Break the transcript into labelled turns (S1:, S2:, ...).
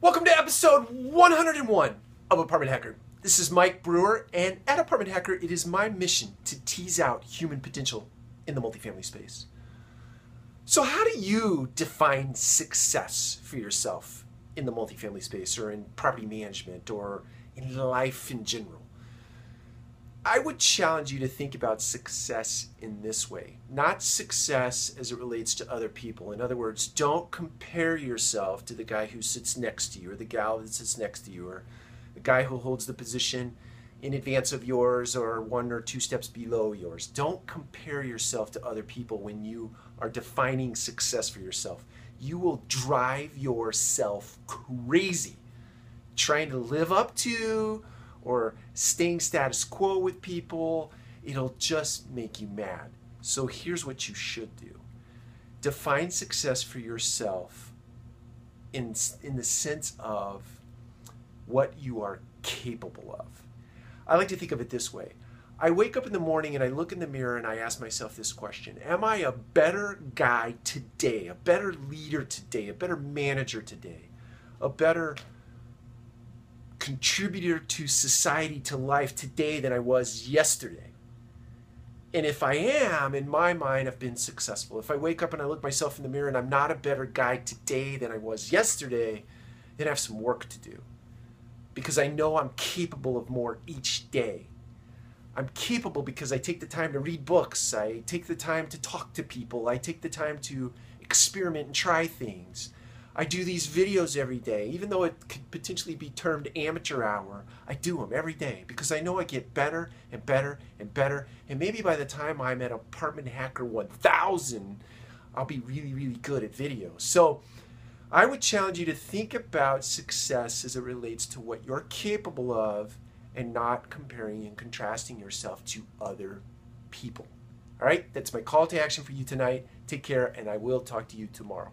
S1: Welcome to episode 101 of Apartment Hacker. This is Mike Brewer, and at Apartment Hacker, it is my mission to tease out human potential in the multifamily space. So, how do you define success for yourself in the multifamily space, or in property management, or in life in general? I would challenge you to think about success in this way not success as it relates to other people. In other words, don't compare yourself to the guy who sits next to you, or the gal that sits next to you, or the guy who holds the position in advance of yours or one or two steps below yours. Don't compare yourself to other people when you are defining success for yourself. You will drive yourself crazy trying to live up to or staying status quo with people, it'll just make you mad. So here's what you should do define success for yourself in, in the sense of what you are capable of. I like to think of it this way. I wake up in the morning and I look in the mirror and I ask myself this question Am I a better guy today, a better leader today, a better manager today, a better contributor to society, to life today than I was yesterday. And if I am, in my mind, I've been successful. If I wake up and I look myself in the mirror and I'm not a better guy today than I was yesterday, then I have some work to do. Because I know I'm capable of more each day. I'm capable because I take the time to read books, I take the time to talk to people, I take the time to experiment and try things. I do these videos every day, even though it could potentially be termed amateur hour. I do them every day because I know I get better and better and better. And maybe by the time I'm at Apartment Hacker 1000, I'll be really, really good at videos. So I would challenge you to think about success as it relates to what you're capable of and not comparing and contrasting yourself to other people. All right, that's my call to action for you tonight. Take care, and I will talk to you tomorrow.